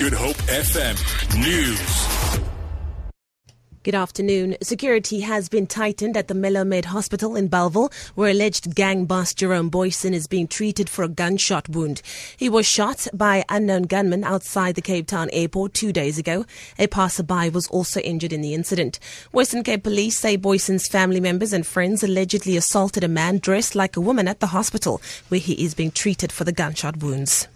Good Hope FM News. Good afternoon. Security has been tightened at the Melomed Hospital in Bellville, where alleged gang boss Jerome Booysen is being treated for a gunshot wound. He was shot by unknown gunmen outside the Cape Town airport two days ago. A passerby was also injured in the incident. Western Cape police say Booysen's family members and friends allegedly assaulted a man dressed like a woman at the hospital, where he is being treated for the gunshot wounds.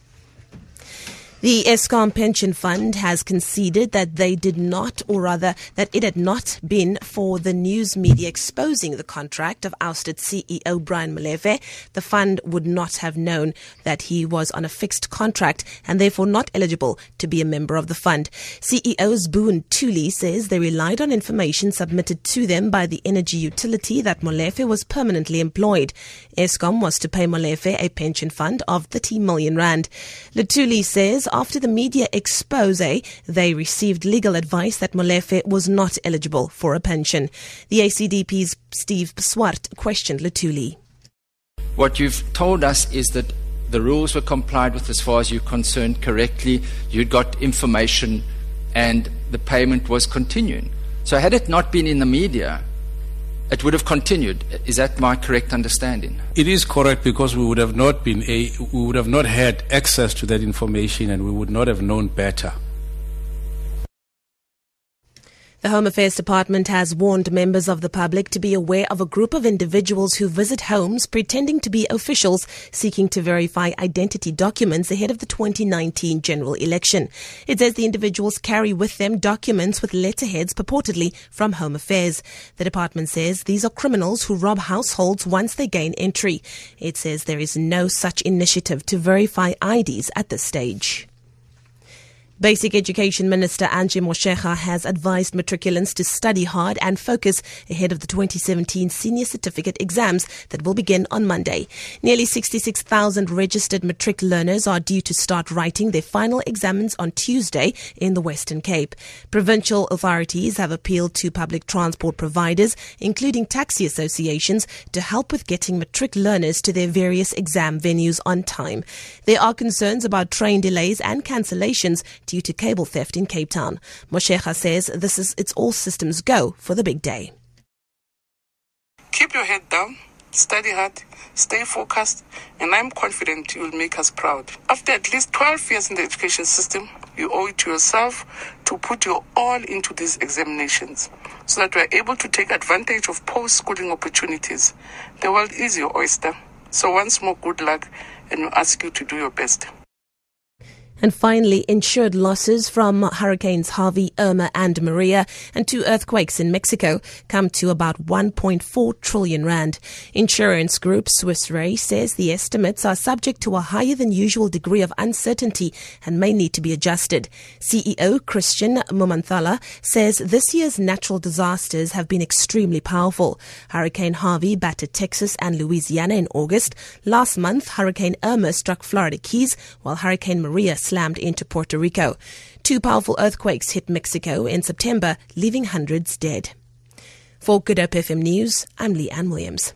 The Eskom Pension Fund has conceded that they did not, or rather, that it had not been for the news media exposing the contract of ousted CEO Brian Molefe. The fund would not have known that he was on a fixed contract and therefore not eligible to be a member of the fund. CEO Sbu Ntuli says they relied on information submitted to them by the energy utility that Molefe was permanently employed. Eskom was to pay Molefe a pension fund of 30 million rand. Ntuli says after the media expose, they received legal advice that Molefe was not eligible for a pension. The ACDP's Steve Swart questioned Ntuli. What you've told us is that the rules were complied with as far as you're concerned correctly. You'd got information and the payment was continuing. So, had it not been in the media, it would have continued. Is that my correct understanding? It is correct because we would have not been a, we would have not had access to that information and we would not have known better. The Home Affairs Department has warned members of the public to be aware of a group of individuals who visit homes pretending to be officials seeking to verify identity documents ahead of the 2019 general election. It says the individuals carry with them documents with letterheads purportedly from Home Affairs. The department says these are criminals who rob households once they gain entry. It says there is no such initiative to verify IDs at this stage. Basic Education Minister Angie Motshekga has advised matriculants to study hard and focus ahead of the 2017 senior certificate exams that will begin on Monday. Nearly 66,000 registered matric learners are due to start writing their final exams on Tuesday in the Western Cape. Provincial authorities have appealed to public transport providers, including taxi associations, to help with getting matric learners to their various exam venues on time. There are concerns about train delays and cancellations due to cable theft in Cape Town. Motshekga says this is it's all systems go for the big day. Keep your head down, study hard, stay focused, and I'm confident you will make us proud. After at least 12 years in the education system, you owe it to yourself to put your all into these examinations so that we're able to take advantage of post schooling opportunities. The world is your oyster. So, once more, good luck, and we ask you to do your best. And finally, insured losses from hurricanes Harvey, Irma, and Maria, and two earthquakes in Mexico come to about 1.4 trillion rand. Insurance group Swiss Re says the estimates are subject to a higher than usual degree of uncertainty and may need to be adjusted. CEO Christian Mumenthaler says this year's natural disasters have been extremely powerful. Hurricane Harvey battered Texas and Louisiana in August. Last month, Hurricane Irma struck Florida Keys, while Hurricane Maria slammed into Puerto Rico. Two powerful earthquakes hit Mexico in September, leaving hundreds dead. For Good Hope FM News, I'm Lee Ann Williams.